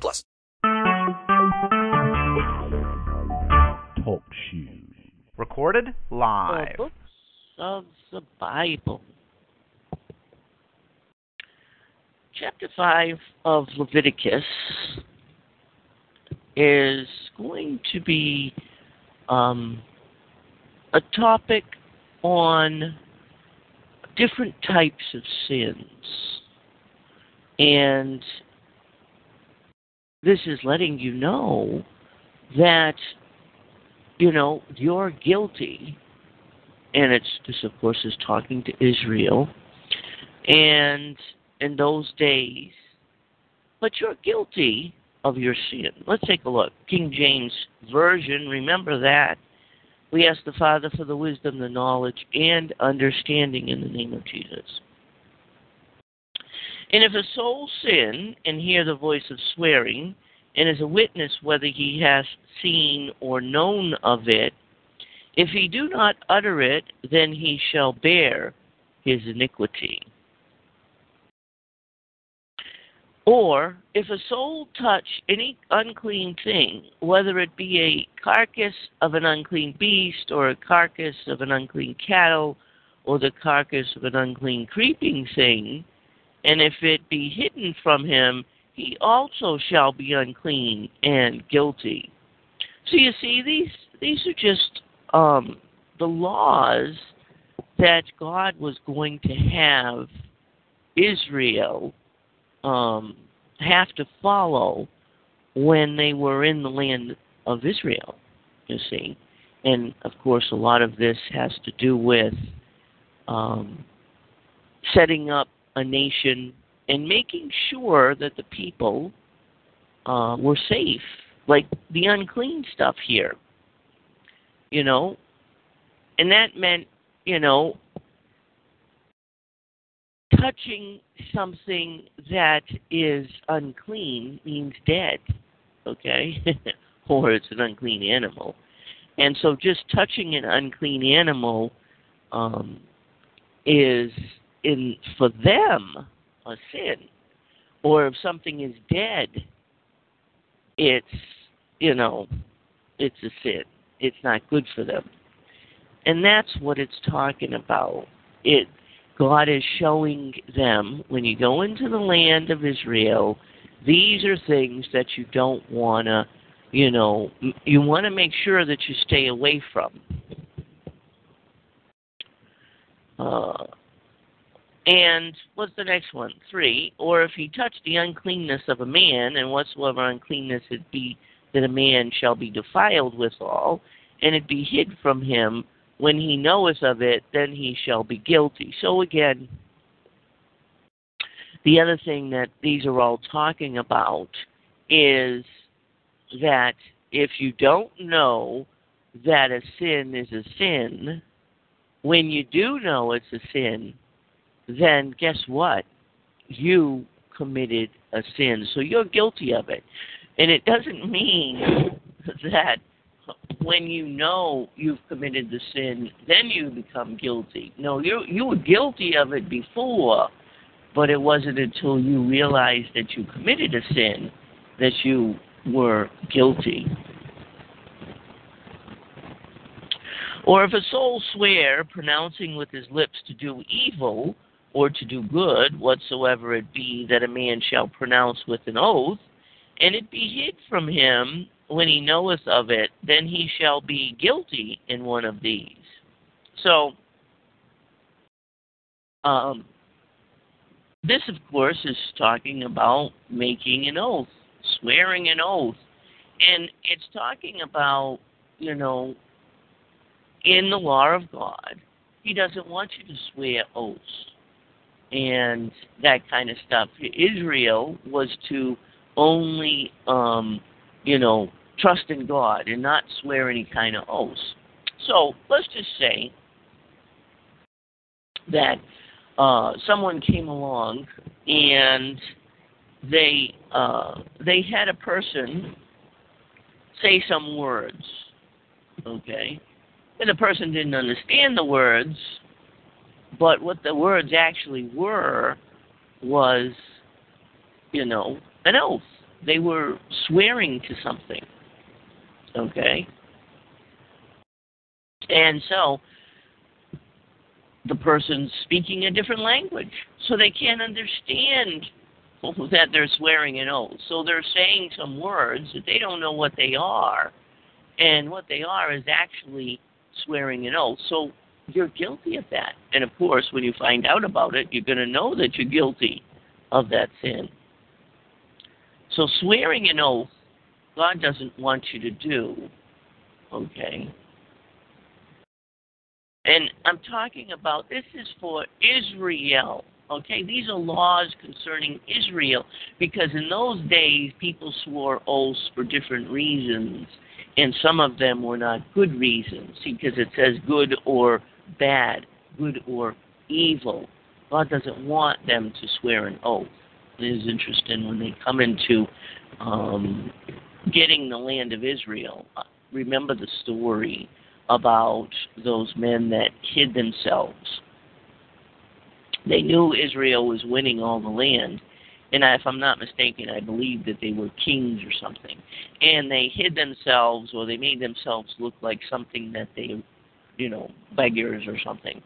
plus. Talk shoes. Recorded live. The books of the Bible. Chapter 5 of Leviticus is going to be um, a topic on different types of sins. And this is letting you know that, you know, you're guilty. And it's this, of course, is talking to Israel. And in those days, but you're guilty of your sin. Let's take a look. King James Version, remember that. We ask the Father for the wisdom, the knowledge, and understanding in the name of Jesus. And if a soul sin and hear the voice of swearing, and is a witness whether he has seen or known of it, if he do not utter it, then he shall bear his iniquity. Or if a soul touch any unclean thing, whether it be a carcass of an unclean beast, or a carcass of an unclean cattle, or the carcass of an unclean creeping thing, and if it be hidden from him, he also shall be unclean and guilty. So you see, these these are just um, the laws that God was going to have Israel um, have to follow when they were in the land of Israel, you see. And of course, a lot of this has to do with um, setting up a nation and making sure that the people uh, were safe, like the unclean stuff here, you know. And that meant, you know, touching something that is unclean means dead, okay? or it's an unclean animal. And so just touching an unclean animal um, is in for them a sin. Or if something is dead, it's you know, it's a sin. It's not good for them. And that's what it's talking about. It God is showing them when you go into the land of Israel, these are things that you don't want to, you know, you want to make sure that you stay away from. Uh, and what's the next one? Three. Or if he touch the uncleanness of a man, and whatsoever uncleanness it be that a man shall be defiled withal, and it be hid from him, when he knoweth of it, then he shall be guilty. So again, the other thing that these are all talking about is that if you don't know that a sin is a sin, when you do know it's a sin, then guess what? You committed a sin. So you're guilty of it. And it doesn't mean that when you know you've committed the sin, then you become guilty. No, you you were guilty of it before, but it wasn't until you realized that you committed a sin that you were guilty. Or if a soul swear, pronouncing with his lips to do evil or to do good, whatsoever it be that a man shall pronounce with an oath, and it be hid from him when he knoweth of it, then he shall be guilty in one of these. So, um, this, of course, is talking about making an oath, swearing an oath. And it's talking about, you know, in the law of God, He doesn't want you to swear oaths and that kind of stuff. Israel was to only, um, you know, trust in God and not swear any kind of oaths. So let's just say that uh, someone came along and they uh, they had a person say some words, okay, and the person didn't understand the words, but what the words actually were was, you know, an oath. They were swearing to something, okay, and so the person's speaking a different language, so they can't understand that they're swearing an oath. So they're saying some words that they don't know what they are, and what they are is actually swearing an oath. So you're guilty of that. And of course, when you find out about it, you're going to know that you're guilty of that sin. So swearing an oath, God doesn't want you to do. Okay? And I'm talking about this is for Israel. Okay, these are laws concerning Israel because in those days people swore oaths for different reasons, and some of them were not good reasons because it says good or bad, good or evil. God doesn't want them to swear an oath. It is interesting when they come into um, getting the land of Israel. Remember the story about those men that hid themselves. They knew Israel was winning all the land. And if I'm not mistaken, I believe that they were kings or something. And they hid themselves or they made themselves look like something that they, you know, beggars or something.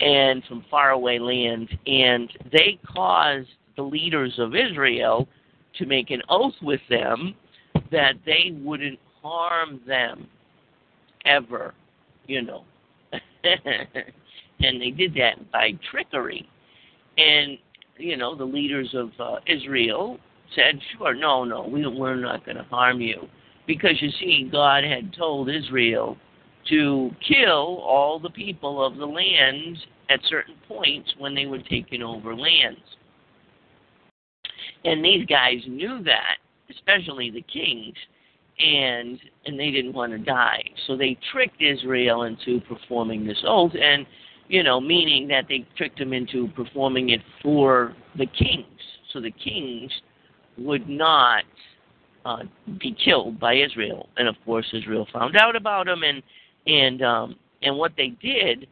And from faraway land. And they caused the leaders of Israel to make an oath with them that they wouldn't harm them ever, you know. and they did that by trickery. And, you know, the leaders of uh, Israel said, sure, no, no, we, we're not going to harm you. Because you see, God had told Israel to kill all the people of the land at certain points when they were taking over lands. And these guys knew that, especially the kings and and they didn't want to die. So they tricked Israel into performing this oath, and you know, meaning that they tricked them into performing it for the kings. So the kings would not uh, be killed by Israel, and of course Israel found out about them, and and um, and what they did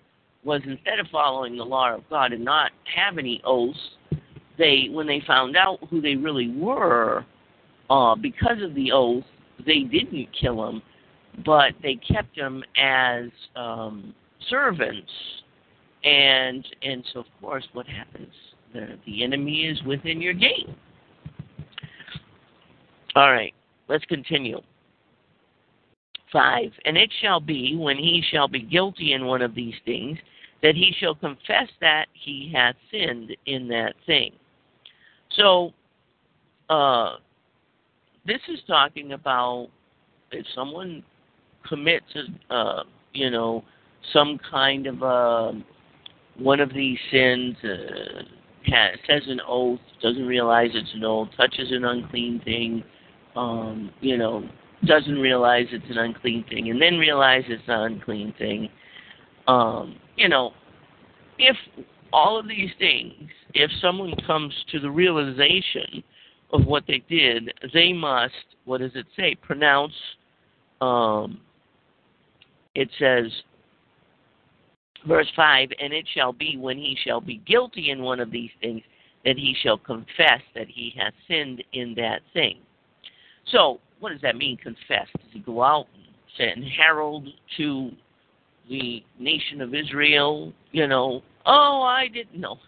was instead of following the law of God and not have any oaths, they when they found out who they really were, uh, because of the oath, they didn't kill them, but they kept them as um, servants. And and so of course, what happens? The the enemy is within your gate. All right, let's continue. Five, and it shall be when he shall be guilty in one of these things that he shall confess that he hath sinned in that thing. So, uh, this is talking about if someone commits, uh, you know, some kind of uh, one of these sins, uh, has, says an oath, doesn't realize it's an oath, touches an unclean thing, um, you know, doesn't realize it's an unclean thing, and then realizes it's an unclean thing. Um, you know, if all of these things, if someone comes to the realization of what they did, they must, what does it say? Pronounce, um, it says, verse 5 And it shall be when he shall be guilty in one of these things that he shall confess that he has sinned in that thing. So, what does that mean, confess? Does he go out and send herald to the nation of Israel, you know, oh, I didn't know?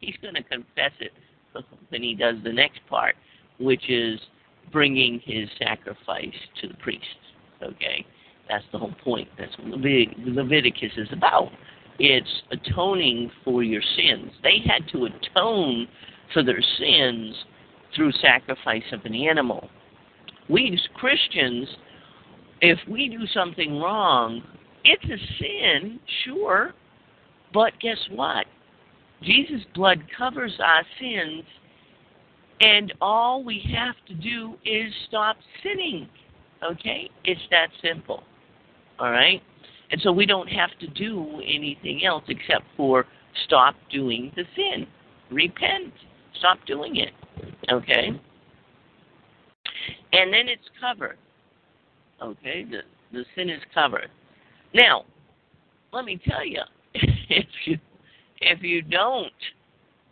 He's going to confess it then he does the next part, which is bringing his sacrifice to the priest. Okay, that's the whole point. That's what Leviticus is about. It's atoning for your sins. They had to atone for their sins through sacrifice of an animal. We as Christians, if we do something wrong, it's a sin, sure, but guess what? Jesus' blood covers our sins, And all we have to do is stop sinning. Okay? It's that simple. All right? And so we don't have to do anything else except for stop doing the sin. Repent. Stop doing it. Okay? And then it's covered. Okay? The, the sin is covered. Now, let me tell you, if you if you don't,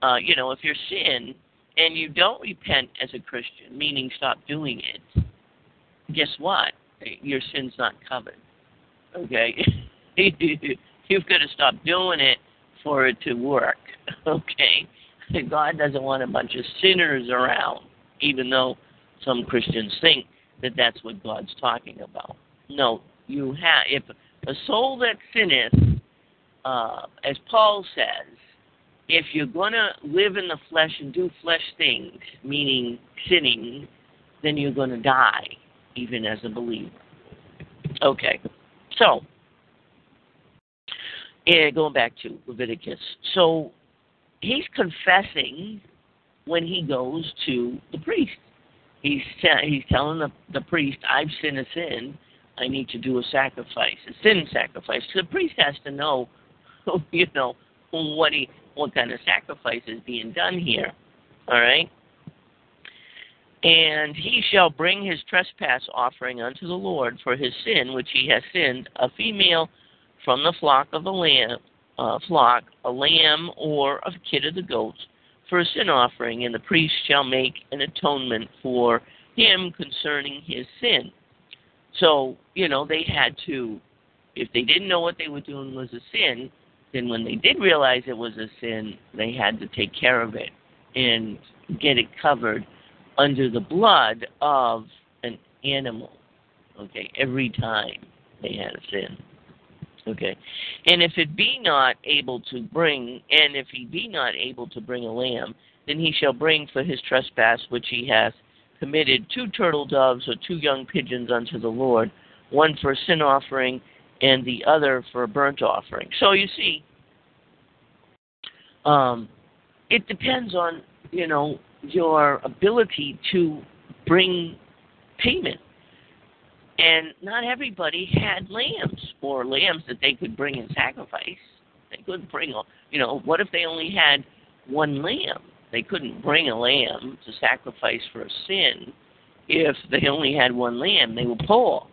uh, you know, if you're sin and you don't repent as a Christian, meaning stop doing it, guess what? Your sin's not covered. Okay, you've got to stop doing it for it to work. Okay, God doesn't want a bunch of sinners around, even though some Christians think that that's what God's talking about. No, you have if a soul that sinneth, uh, as Paul says, if you're to live in the flesh and do flesh things, meaning sinning, then you're to die, even as a believer. Okay, so yeah, going back to Leviticus. So he's confessing when he goes to the priest. He's he's telling the, the priest, "I've sinned a sin. I need to do a sacrifice, a sin sacrifice." So The priest has to know, you know, what he what kind of sacrifice is being done here. All right. And he shall bring his trespass offering unto the Lord for his sin which he has sinned, a female from the flock of a lamb, uh, flock, a lamb or a kid of the goats, for a sin offering, and the priest shall make an atonement for him concerning his sin. So, you know, they had to, if they didn't know what they were doing was a sin, then when they did realize it was a sin, they had to take care of it and get it covered under the blood of an animal. Okay, every time they had a sin. Okay. And if it be not able to bring, and if he be not able to bring a lamb, then he shall bring for his trespass which he hath committed two turtle doves or two young pigeons unto the Lord, one for a sin offering and the other for a burnt offering. So you see, um, it depends on, you know, your ability to bring payment and not everybody had lambs or lambs that they could bring in sacrifice. They couldn't bring, you know, what if they only had one lamb? They couldn't bring a lamb to sacrifice for a sin if they only had one lamb. They were poor.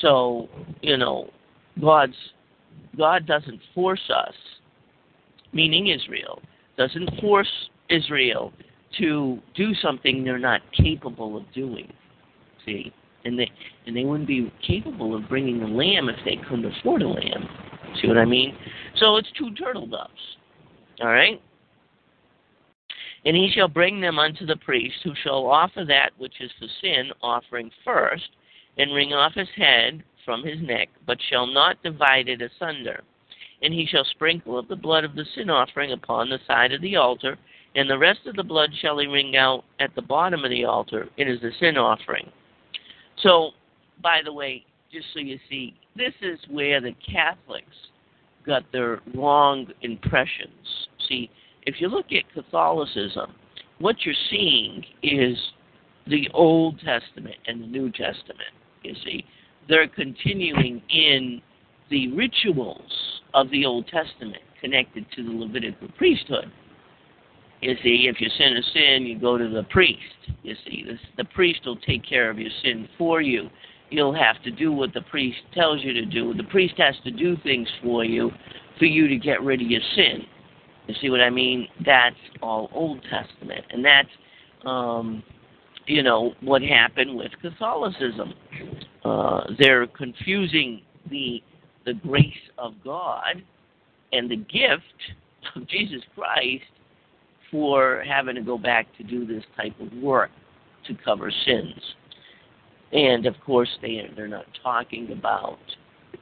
So, you know, God's God doesn't force us, meaning Israel, doesn't force Israel to do something they're not capable of doing. See? And they and they wouldn't be capable of bringing a lamb if they couldn't afford a lamb. See what I mean? So it's two turtle doves. All right. And he shall bring them unto the priest, who shall offer that which is for sin offering first, and wring off his head from his neck, but shall not divide it asunder. And he shall sprinkle of the blood of the sin offering upon the side of the altar, and the rest of the blood shall he wring out at the bottom of the altar. It is the sin offering. So, by the way, just so you see, this is where the Catholics got their wrong impressions. See, if you look at Catholicism, what you're seeing is the Old Testament and the New Testament. You see, they're continuing in the rituals of the Old Testament connected to the Levitical priesthood. You see, if you sin a sin, you go to the priest. You see, the priest will take care of your sin for you. You'll have to do what the priest tells you to do. The priest has to do things for you for you to get rid of your sin. You see what I mean? That's all Old Testament, and that's um, you know what happened with Catholicism. Uh, they're confusing the the grace of God and the gift of Jesus Christ for having to go back to do this type of work to cover sins. And of course, they they're not talking about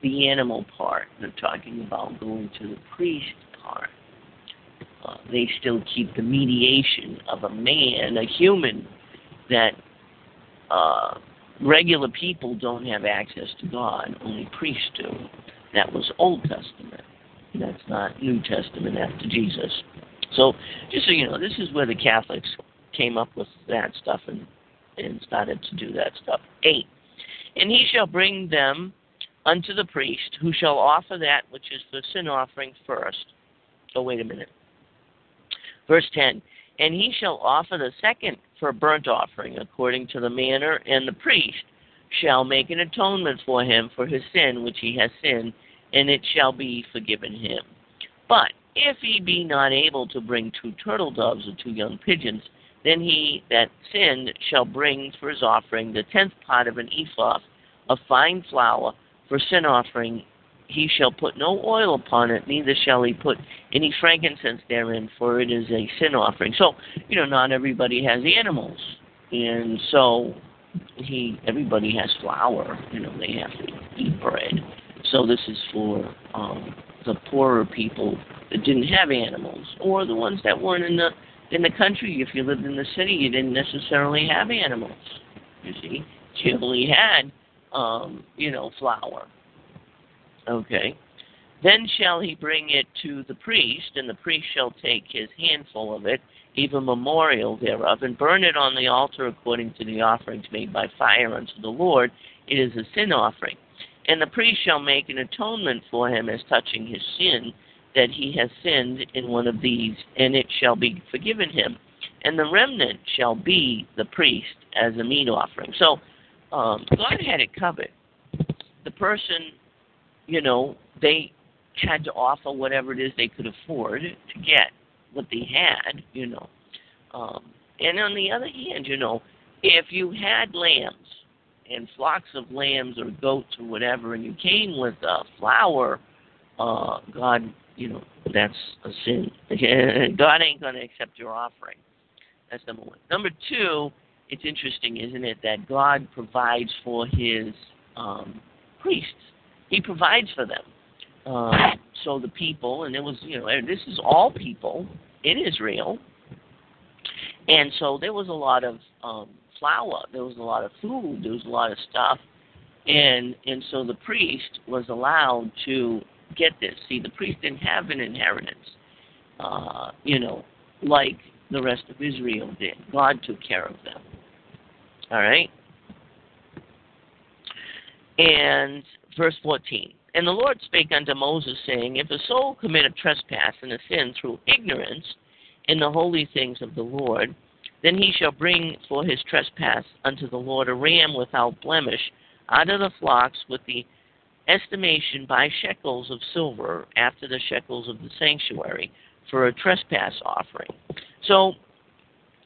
the animal part. They're talking about going to the priest part. Uh, they still keep the mediation of a man, a human, that uh, regular people don't have access to God. Only priests do. That was Old Testament. That's not New Testament after Jesus. So, just so you know, this is where the Catholics came up with that stuff and and started to do that stuff. Eight, and he shall bring them unto the priest, who shall offer that which is the sin offering first. Oh, wait a minute. Verse 10 And he shall offer the second for burnt offering, according to the manner, and the priest shall make an atonement for him for his sin which he has sinned, and it shall be forgiven him. But if he be not able to bring two turtle doves or two young pigeons, then he that sinned shall bring for his offering the tenth part of an ephah of fine flour for sin offering. He shall put no oil upon it, neither shall he put any frankincense therein, for it is a sin offering. So, you know, not everybody has animals, and so he everybody has flour. You know, they have to eat bread. So this is for um, the poorer people that didn't have animals, or the ones that weren't in the in the country. If you lived in the city, you didn't necessarily have animals. You see, you only had um, you know flour. Okay. Then shall he bring it to the priest, and the priest shall take his handful of it, even memorial thereof, and burn it on the altar according to the offerings made by fire unto the Lord. It is a sin offering. And the priest shall make an atonement for him as touching his sin, that he has sinned in one of these, and it shall be forgiven him. And the remnant shall be the priest as a meat offering. So um, God had it covered. The person, you know, they had to offer whatever it is they could afford to get what they had, you know. Um, and on the other hand, you know, if you had lambs and flocks of lambs or goats or whatever, and you came with uh, flour, uh, God, you know, that's a sin. God ain't going to accept your offering. That's number one. Number two, it's interesting, isn't it, that God provides for his um, priests. He provides for them. Um, so the people, and it was, you know, this is all people in Israel, and so there was a lot of um, flour, there was a lot of food, there was a lot of stuff, and and so the priest was allowed to get this. See, the priest didn't have an inheritance, uh, you know, like the rest of Israel did. God took care of them. All right. And verse 14. And the Lord spake unto Moses, saying, If a soul commit a trespass and a sin through ignorance in the holy things of the Lord, then he shall bring for his trespass unto the Lord a ram without blemish out of the flocks with the estimation by shekels of silver after the shekels of the sanctuary for a trespass offering. So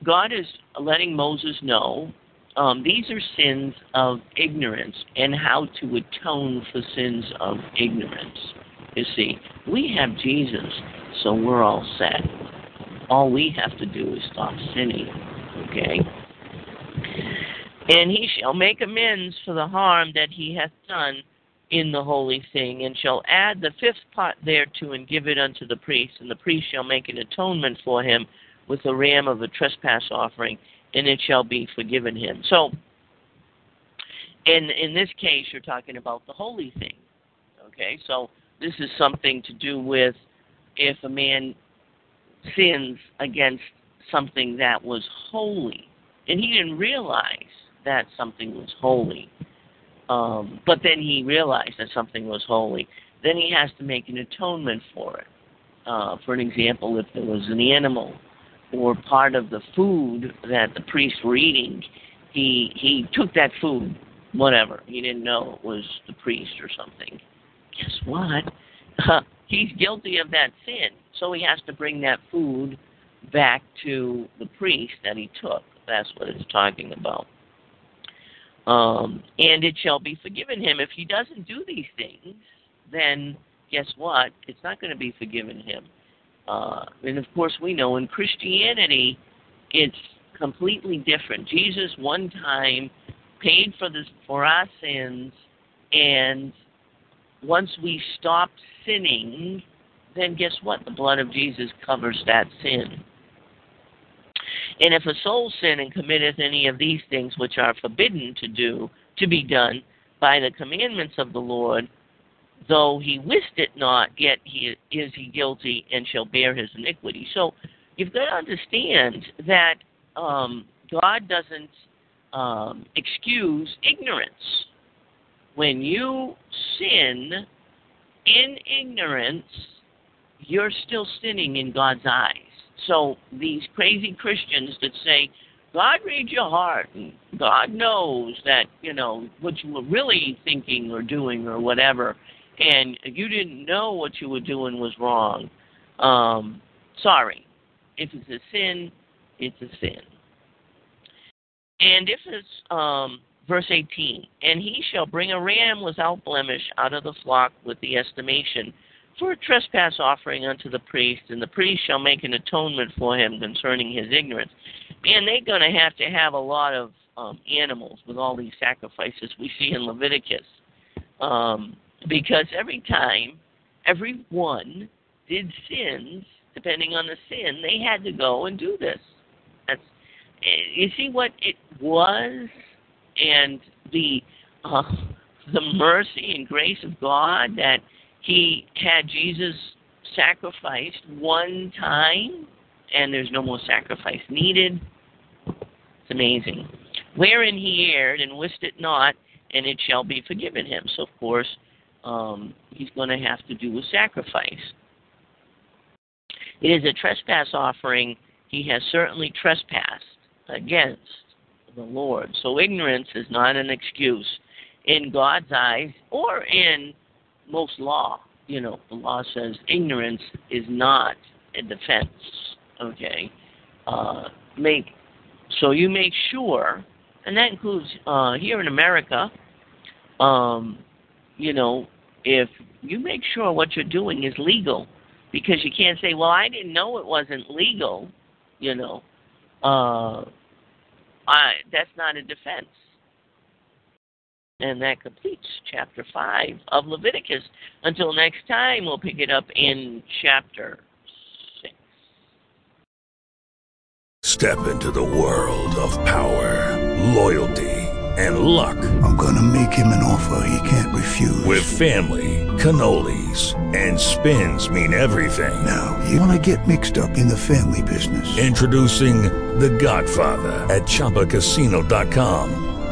God is letting Moses know um, these are sins of ignorance and how to atone for sins of ignorance. You see, we have Jesus, so we're all set. All we have to do is stop sinning. Okay? And he shall make amends for the harm that he hath done in the holy thing, and shall add the fifth part thereto, and give it unto the priest. And the priest shall make an atonement for him with a ram of a trespass offering, and it shall be forgiven him. So, in in this case, you're talking about the holy thing. Okay, so this is something to do with if a man sins against something that was holy, and he didn't realize that something was holy, um, but then he realized that something was holy, then he has to make an atonement for it. Uh, for an example, if there was an animal or part of the food that the priests were eating, he he took that food, whatever. He didn't know it was the priest or something. Guess what? He's guilty of that sin, so he has to bring that food back to the priest that he took. That's what it's talking about. Um, and it shall be forgiven him. If he doesn't do these things, then guess what? It's not going to be forgiven him. Uh, and of course, we know in Christianity, it's completely different. Jesus one time paid for this for our sins, and once we stop sinning, then guess what? The blood of Jesus covers that sin. And if a soul sin and committeth any of these things which are forbidden to do, to be done by the commandments of the Lord, though he wist it not, yet he is he guilty and shall bear his iniquity. So you've got to understand that um, God doesn't um, excuse ignorance. When you sin in ignorance, you're still sinning in God's eyes. So these crazy Christians that say, God reads your heart and God knows that, you know, what you were really thinking or doing or whatever, and you didn't know what you were doing was wrong. Um, sorry. If it's a sin, it's a sin. And if it's um, verse 18, and he shall bring a ram without blemish out of the flock with the estimation for a trespass offering unto the priest, and the priest shall make an atonement for him concerning his ignorance. Man, they're going to have to have a lot of um, animals with all these sacrifices we see in Leviticus. Um, because every time, every one did sins, depending on the sin, they had to go and do this. That's, eh, you see what it was, and the uh, the mercy and grace of God that He had Jesus sacrificed one time, and there's no more sacrifice needed. It's amazing. Wherein He erred and wist it not, and it shall be forgiven him. So of course, um, he's going to have to do a sacrifice. It is a trespass offering. He has certainly trespassed against the Lord. So ignorance is not an excuse in God's eyes or in most law. You know, the law says ignorance is not a defense. Okay, uh, make so you make sure, and that includes uh, here in America. Um, you know, if you make sure what you're doing is legal, because you can't say, "Well, I didn't know it wasn't legal," you know. Uh, I, that's not a defense. And that completes chapter 5 of Leviticus. Until next time, we'll pick it up in chapter 6. Step into the world of power, loyalty, and luck. I'm gonna make him an offer he can't refuse. With family, cannolis, and spins mean everything. Now, you wanna get mixed up in the family business. Introducing The Godfather at ChumbaCasino.com.